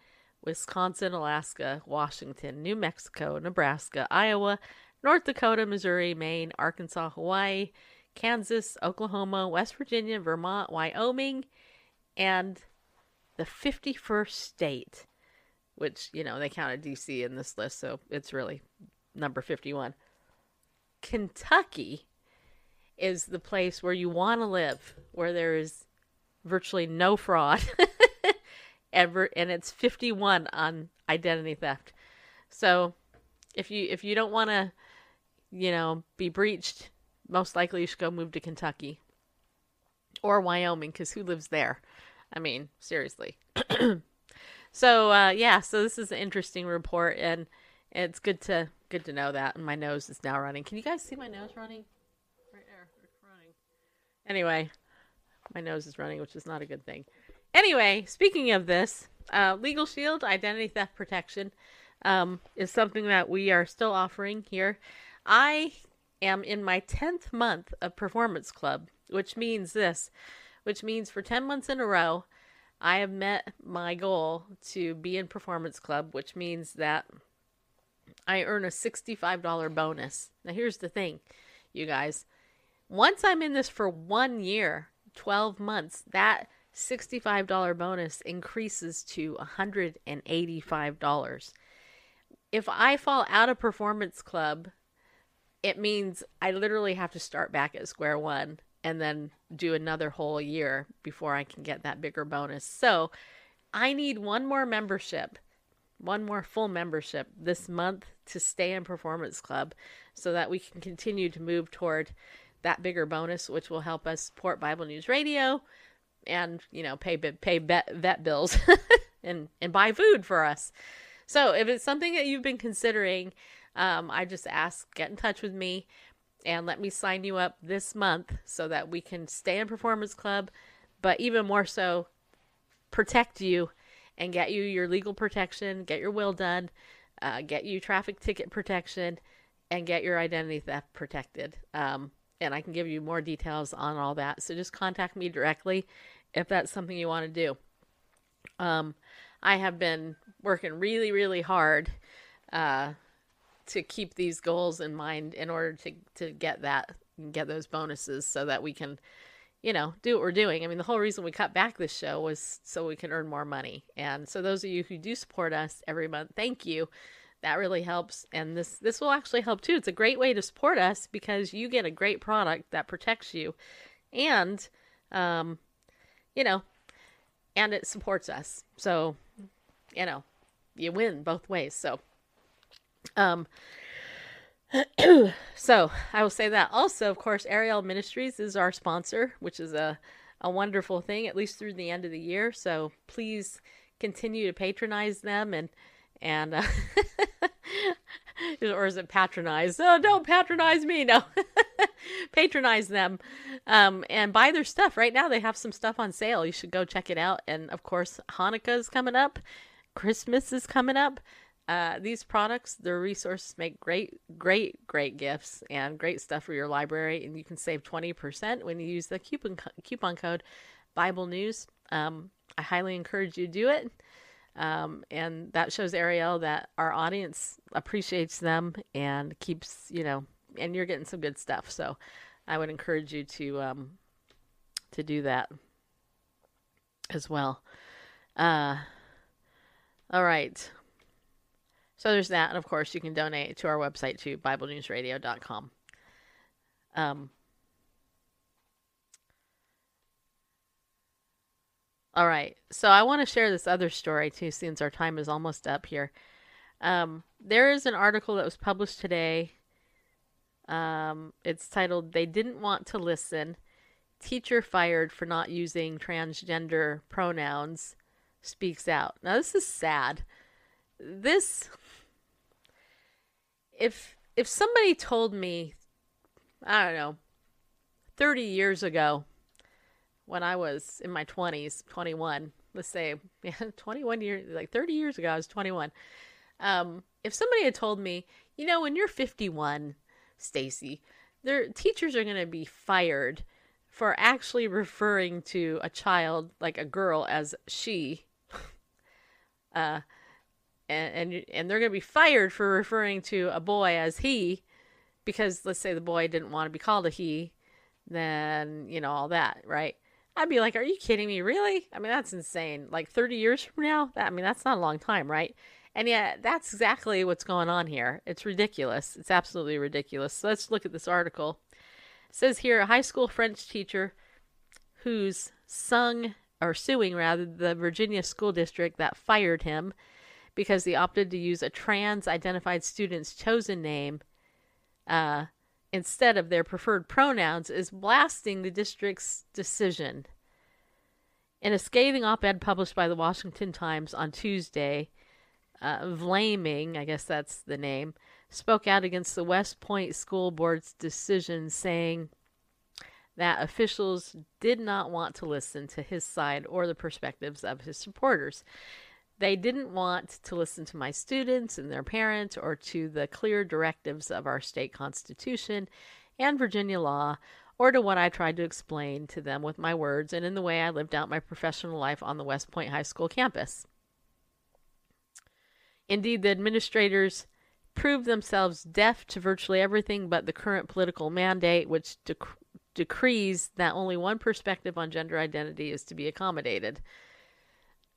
Wisconsin, Alaska, Washington, New Mexico, Nebraska, Iowa, North Dakota, Missouri, Maine, Arkansas, Hawaii, Kansas, Oklahoma, West Virginia, Vermont, Wyoming, and the 51st state, which, you know, they counted DC in this list, so it's really number 51. Kentucky is the place where you want to live, where there is virtually no fraud ever and it's 51 on identity theft. So if you if you don't want to you know be breached, most likely you should go move to Kentucky or Wyoming cuz who lives there? I mean, seriously. so uh, yeah, so this is an interesting report and it's good to good to know that and my nose is now running. Can you guys see my nose running? Right there. It's running. Anyway, my nose is running, which is not a good thing. Anyway, speaking of this, uh, Legal Shield identity theft protection um, is something that we are still offering here. I am in my 10th month of Performance Club, which means this, which means for 10 months in a row, I have met my goal to be in Performance Club, which means that I earn a $65 bonus. Now, here's the thing, you guys. Once I'm in this for one year, 12 months, that $65 bonus increases to $185. If I fall out of Performance Club it means I literally have to start back at square one and then do another whole year before I can get that bigger bonus. So I need one more membership, one more full membership this month to stay in Performance Club so that we can continue to move toward that bigger bonus, which will help us support Bible News Radio and, you know, pay, pay vet, vet bills and, and buy food for us. So if it's something that you've been considering, um, I just ask, get in touch with me and let me sign you up this month so that we can stay in Performance Club, but even more so, protect you and get you your legal protection, get your will done, uh, get you traffic ticket protection, and get your identity theft protected. Um, and I can give you more details on all that. So just contact me directly if that's something you want to do. Um, I have been working really, really hard uh, to keep these goals in mind in order to to get that get those bonuses so that we can you know do what we're doing. I mean the whole reason we cut back this show was so we can earn more money. And so those of you who do support us every month thank you. That really helps. And this this will actually help too. It's a great way to support us because you get a great product that protects you and um you know and it supports us. So you know you win both ways. So um, so I will say that. Also, of course, Ariel Ministries is our sponsor, which is a a wonderful thing, at least through the end of the year. So please continue to patronize them and and uh, or is it patronize? Oh, don't patronize me. No, patronize them um, and buy their stuff. Right now, they have some stuff on sale. You should go check it out. And of course, Hanukkah is coming up. Christmas is coming up. Uh, these products, their resources make great, great, great gifts and great stuff for your library. And you can save 20% when you use the coupon, coupon code Bible News. Um, I highly encourage you to do it. Um, and that shows Ariel that our audience appreciates them and keeps, you know, and you're getting some good stuff. So I would encourage you to um, to do that as well. Uh, all right. So there's that. And of course, you can donate to our website to BibleNewsRadio.com. Um, all right. So I want to share this other story too, since our time is almost up here. Um, there is an article that was published today. Um, it's titled They Didn't Want to Listen. Teacher fired for not using transgender pronouns speaks out. Now, this is sad. This if if somebody told me, I don't know, 30 years ago, when I was in my 20s, 21, let's say, yeah, 21 years, like 30 years ago, I was 21. Um, if somebody had told me, you know, when you're 51, Stacy, their teachers are going to be fired for actually referring to a child, like a girl, as she, uh, and and, and they're going to be fired for referring to a boy as he because let's say the boy didn't want to be called a he then you know all that right? I'd be like are you kidding me? Really? I mean that's insane. Like 30 years from now? That, i mean that's not a long time right? And yet that's exactly what's going on here. It's ridiculous. It's absolutely ridiculous. So let's look at this article. It says here a high school french teacher who's sung or suing rather the virginia school district that fired him because he opted to use a trans identified student's chosen name uh, instead of their preferred pronouns is blasting the district's decision. In a scathing op ed published by the Washington Times on Tuesday, uh, Vlaming, I guess that's the name, spoke out against the West Point School Board's decision, saying that officials did not want to listen to his side or the perspectives of his supporters. They didn't want to listen to my students and their parents or to the clear directives of our state constitution and Virginia law or to what I tried to explain to them with my words and in the way I lived out my professional life on the West Point High School campus. Indeed, the administrators proved themselves deaf to virtually everything but the current political mandate, which dec- decrees that only one perspective on gender identity is to be accommodated.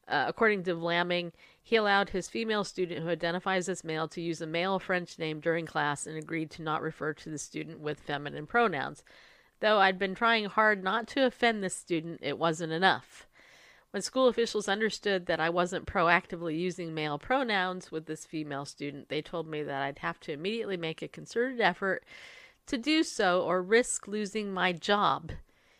Uh, according to Vlaming, he allowed his female student who identifies as male to use a male French name during class and agreed to not refer to the student with feminine pronouns. Though I'd been trying hard not to offend this student, it wasn't enough. When school officials understood that I wasn't proactively using male pronouns with this female student, they told me that I'd have to immediately make a concerted effort to do so or risk losing my job.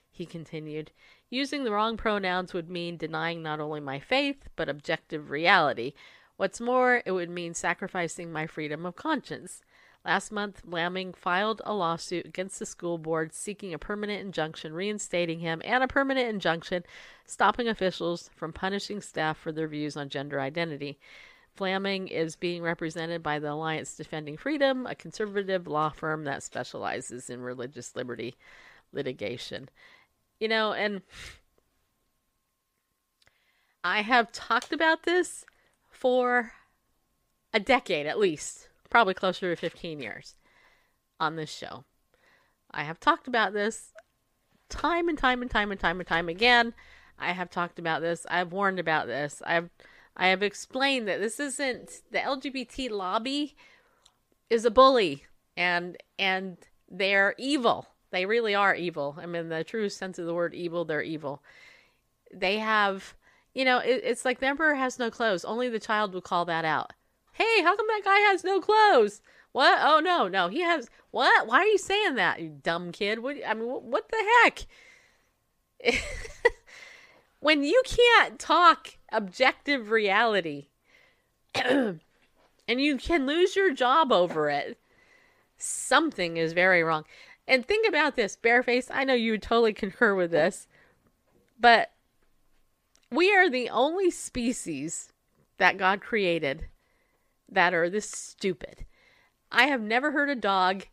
He continued, Using the wrong pronouns would mean denying not only my faith, but objective reality. What's more, it would mean sacrificing my freedom of conscience. Last month, Vlaming filed a lawsuit against the school board seeking a permanent injunction reinstating him and a permanent injunction stopping officials from punishing staff for their views on gender identity. Vlaming is being represented by the Alliance Defending Freedom, a conservative law firm that specializes in religious liberty litigation. You know, and I have talked about this for a decade at least, probably closer to 15 years on this show. I have talked about this time and time and time and time and time again. I have talked about this. I've warned about this. I've I have explained that this isn't the LGBT lobby is a bully and and they're evil. They really are evil. I mean, the true sense of the word evil, they're evil. They have, you know, it, it's like the emperor has no clothes. Only the child would call that out. Hey, how come that guy has no clothes? What? Oh no, no, he has. What? Why are you saying that, you dumb kid? What? I mean, what, what the heck? when you can't talk objective reality, and you can lose your job over it, something is very wrong. And think about this, Bareface. I know you would totally concur with this, but we are the only species that God created that are this stupid. I have never heard a dog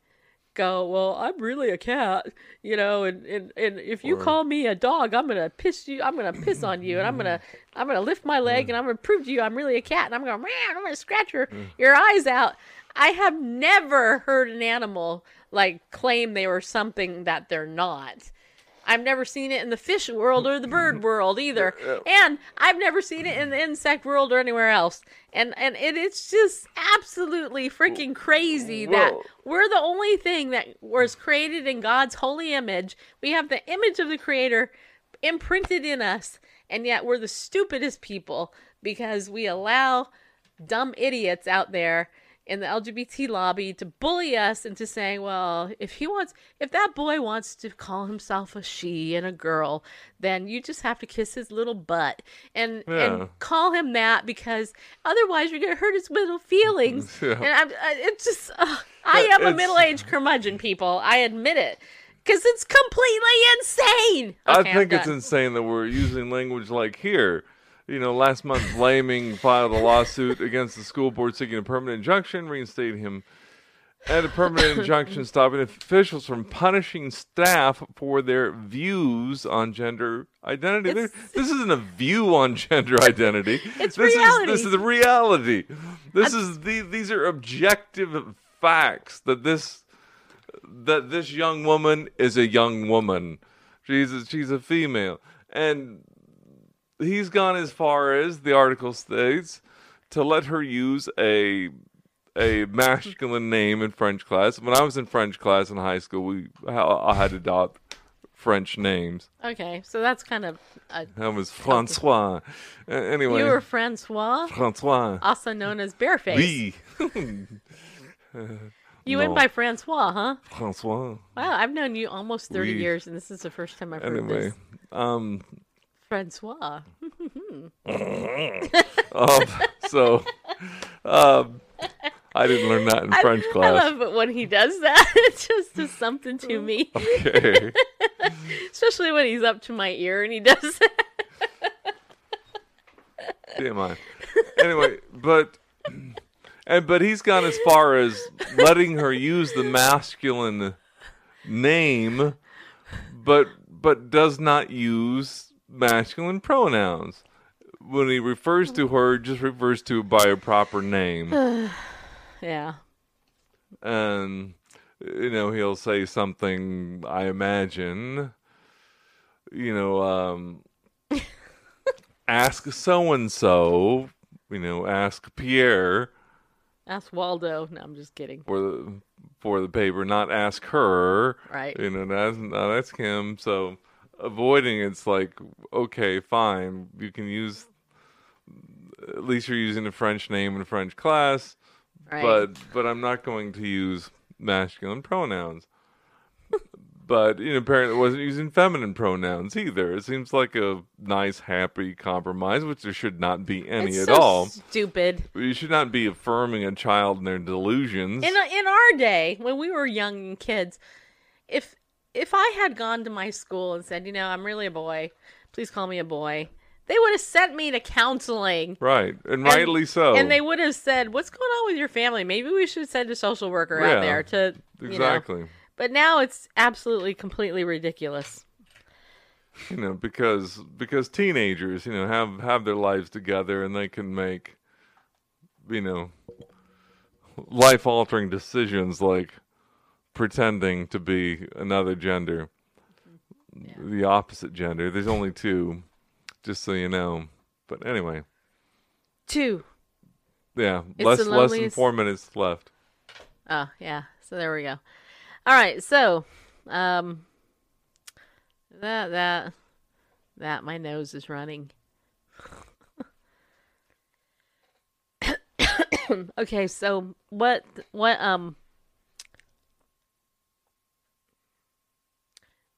go, Well, I'm really a cat, you know, and, and, and if you Or- call me a dog, I'm gonna piss you I'm gonna piss on you and I'm gonna mm. I'm gonna lift my leg and I'm gonna prove to you I'm really a cat and I'm gonna I'm gonna scratch your mm. your eyes out. I have never heard an animal like claim they were something that they're not. I've never seen it in the fish world or the bird world either. And I've never seen it in the insect world or anywhere else. And and it, it's just absolutely freaking crazy that we're the only thing that was created in God's holy image. We have the image of the creator imprinted in us, and yet we're the stupidest people because we allow dumb idiots out there in the LGBT lobby to bully us into saying, well, if he wants, if that boy wants to call himself a she and a girl, then you just have to kiss his little butt and Yeah. and call him that because otherwise you're gonna hurt his little feelings. Yeah. And I'm, I, it's just, uh, I am a middle-aged curmudgeon, people. I admit it. Because it's completely insane. I Okay, I'm think it's insane that we're using language like here. You know, last month, Vlaming filed a lawsuit against the school board seeking a permanent injunction, reinstating him, and a permanent injunction stopping officials from punishing staff for their views on gender identity. This isn't a view on gender identity. It's this reality. Is, this is the reality. This is the, these are objective facts that this that this young woman is a young woman. She's a, she's a female, and he's gone as far as the article states to let her use a a masculine name in French class. When I was in French class in high school, we I had to adopt French names. Okay, so that's kind of. A, That was Francois. Anyway, you were Francois, Francois. also known as Bareface. Oui. you no. went by Francois, huh? Francois. Wow, I've known you almost 30 Oui. years, and this is the first time I've heard Anyway, this. um, Francois. um, so, um, I didn't learn that in French class. I love it when he does that. it just does something to me, Okay. especially when he's up to my ear and he does that. TMI. Anyway, but and but he's gone as far as letting her use the masculine name, but but does not use masculine pronouns. When he refers to her, just refers to by a proper name. Yeah. and you know he'll say something i imagine you know um ask so and so, you know, ask Pierre Ask Waldo. No, I'm just kidding. for the for the paper, not ask her. Right. You know, that's not ask him. So avoiding it's like okay, fine, you can use. At least you're using a French name in a French class, Right. but but I'm not going to use masculine pronouns. but you know, apparently, it wasn't using feminine pronouns either. It seems like a nice, happy compromise, which there should not be any it's at so all. Stupid. You should not be affirming a child in their delusions. In in our day, when we were young kids, if if I had gone to my school and said, you know, I'm really a boy, please call me a boy, they would have sent me to counseling. right, and, And- rightly so. And they would have said, "What's going on with your family? Maybe we should send a social worker Yeah, out there to you know." exactly. But now it's absolutely completely ridiculous. you know because because teenagers you know have have their lives together and they can make you know life altering decisions like pretending to be another gender the opposite gender there's only two just so you know but anyway Two. yeah It's less less than 4 minutes left Oh, yeah. So there we go. All right. So, um, that, that, that, my nose is running. okay. So what, what, um,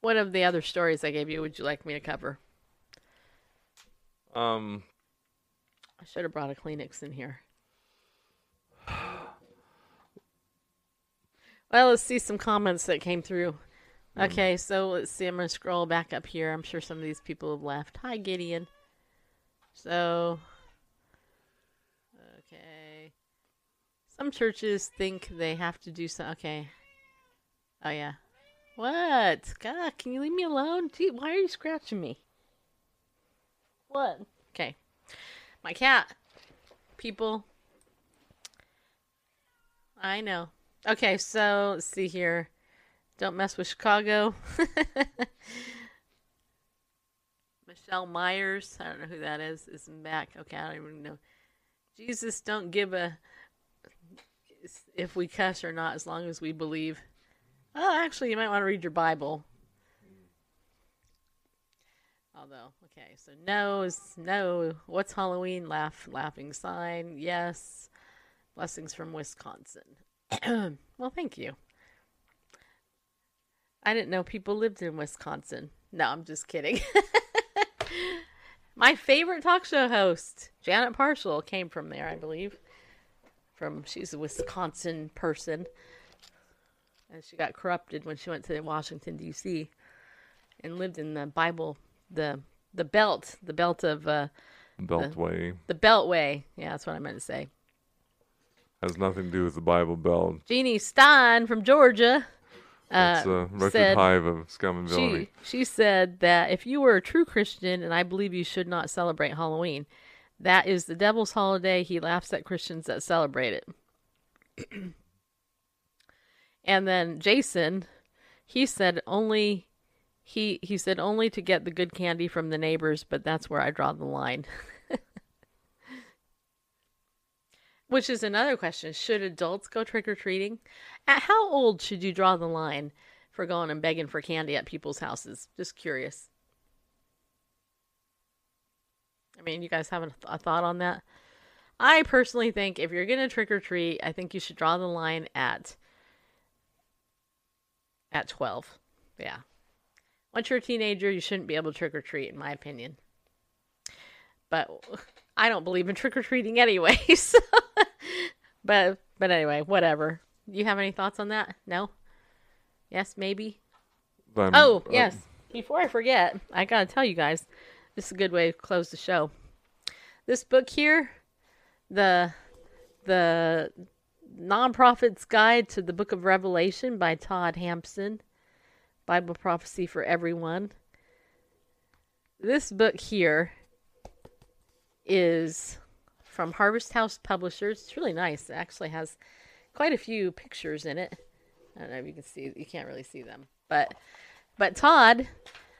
what of the other stories I gave you would you like me to cover? um I should have brought a Kleenex in here. Well, let's see some comments that came through. Okay, so let's see. I'm going to scroll back up here. I'm sure some of these people have left. Hi, Gideon. So, okay. Some churches think they have to do some. Okay. Oh, yeah. What? God, can you leave me alone? Gee, why are you scratching me? What? Okay. My cat. People. I know. Okay, so let's see here. Don't mess with Chicago. Michelle Myers. I don't know who that is. Is back. Okay, I don't even know. Jesus, don't give a if we cuss or not, as long as we believe. Oh, actually, you might want to read your Bible. Although, okay, so no is no. What's Halloween? Laugh, laughing sign. Yes. Blessings from Wisconsin. well, thank you. I didn't know people lived in Wisconsin. No, I'm just kidding. My favorite talk show host, Janet Parshall, came from there, I believe. From she's a Wisconsin person. And she got corrupted when she went to Washington D.C. and lived in the Bible, the the belt, the belt of uh, beltway the Beltway. Yeah, that's what I meant to say. has nothing to do with the bible belt Jeannie Stein from Georgia. That's a record said- hive of scum and villainy. She she said that if you were a true Christian, and I believe you should not celebrate Halloween, that is the devil's holiday. He laughs at Christians that celebrate it. and then Jason, he said only he he said only to get the good candy from the neighbors, but that's where I draw the line. Which is another question. Should adults go trick or treating? At how old should you draw the line for going and begging for candy at people's houses? Just curious. I mean, you guys have a, a thought on that? I personally think if you're going to trick or treat, I think you should draw the line at at 12. Yeah. Once you're a teenager, you shouldn't be able to trick or treat in my opinion. But I don't believe in trick or treating anyway. So but but anyway, whatever. You have any thoughts on that? No? Yes, maybe. I'm- Oh, uh, yes. Before I forget, I gotta tell you guys, this is a good way to close the show. This book here, the the Non-Prophet's guide to the Book of Revelation by Todd Hampson, Bible prophecy for everyone. This book here is from Harvest House Publishers. It's really nice. It actually has quite a few pictures in it. I don't know if you can see. You can't really see them, but but Todd,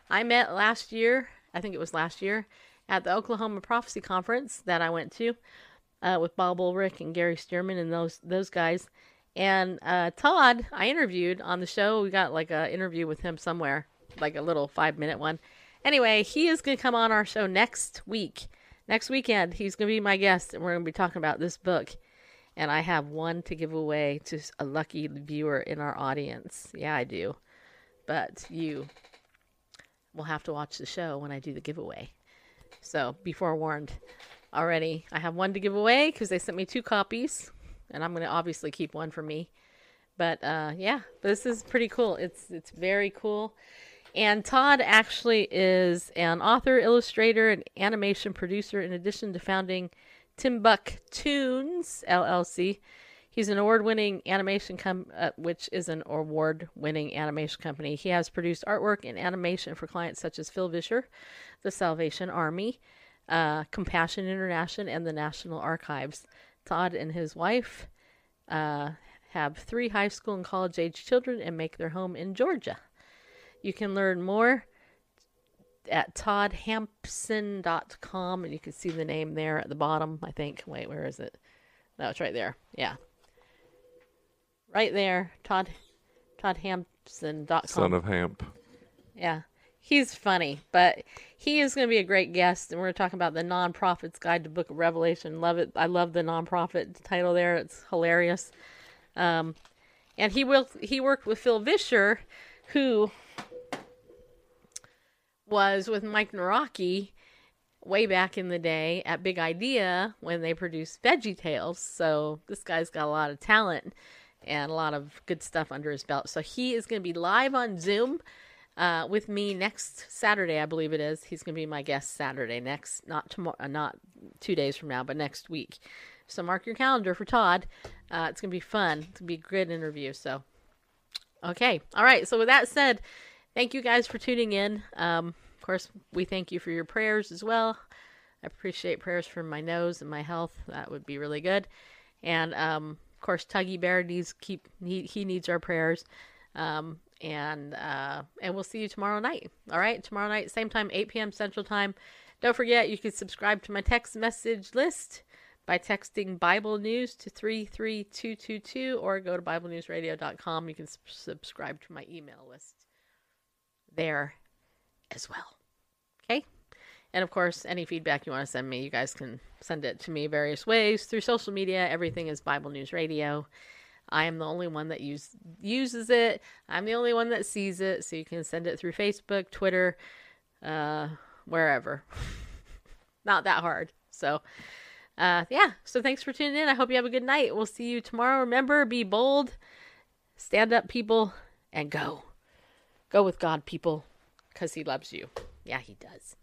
I met last year. I think it was last year, at the Oklahoma Prophecy Conference that I went to uh, with Bob Ulrich and Gary Stearman and those those guys. And uh, Todd, I interviewed on the show. We got like an interview with him somewhere, like a little five minute one. Anyway, he is going to come on our show next week. Next weekend, he's going to be my guest, and we're going to be talking about this book. And I have one to give away to a lucky viewer in our audience. Yeah, I do. But you will have to watch the show when I do the giveaway. So be forewarned already. I have one to give away because they sent me two copies, and I'm going to obviously keep one for me. But uh, yeah, this is pretty cool. It's it's very cool. And Todd actually is an author, illustrator, and animation producer, in addition to founding Timbuk Tunes LLC. He's an award-winning animation com- uh, which is an award-winning animation company. He has produced artwork and animation for clients such as Phil Vischer, the Salvation Army, uh, Compassion International, and the National Archives. Todd and his wife uh, have three high school and college age children and make their home in Georgia. You can learn more at toddhampson.com and you can see the name there at the bottom, I think. Wait, where is it? No, it's right there. Yeah. Right there, Todd toddhampson.com. Son of Hamp. Yeah. He's funny, but he is going to be a great guest and we're talking about the Non-Prophet's guide to book of revelation. Love it. I love the nonprofit title there. It's hilarious. Um, and he will he worked with Phil Vischer who was with Mike Nawrocki way back in the day at Big Idea when they produced Veggie Tales. So this guy's got a lot of talent and a lot of good stuff under his belt. So he is going to be live on Zoom uh, with me next Saturday, I believe it is. He's going to be my guest Saturday next, not tomorrow, uh, not two days from now, but next week. So mark your calendar for Todd. Uh, it's going to be fun. It's going to be a good interview. So, okay, all right. So with that said, thank you guys for tuning in. Um, of course, we thank you for your prayers as well. I appreciate prayers for my nose and my health. That would be really good. And um, of course, Tuggy Bear needs keep he, he needs our prayers. Um, and uh, and we'll see you tomorrow night. All right, tomorrow night, same time, 8 p.m. Central Time. Don't forget, you can subscribe to my text message list by texting Bible News to 33222 or go to BibleNewsRadio.com. You can subscribe to my email list there as well. Okay? And of course, any feedback you want to send me, you guys can send it to me various ways through social media. Everything is Bible News Radio. I am the only one that use, uses it. I'm the only one that sees it. So you can send it through Facebook, Twitter, uh, wherever. Not that hard. So, uh, yeah. So thanks for tuning in. I hope you have a good night. We'll see you tomorrow. Remember, be bold, stand up, people, and go. Go with God, people, because He loves you. Yeah, He does.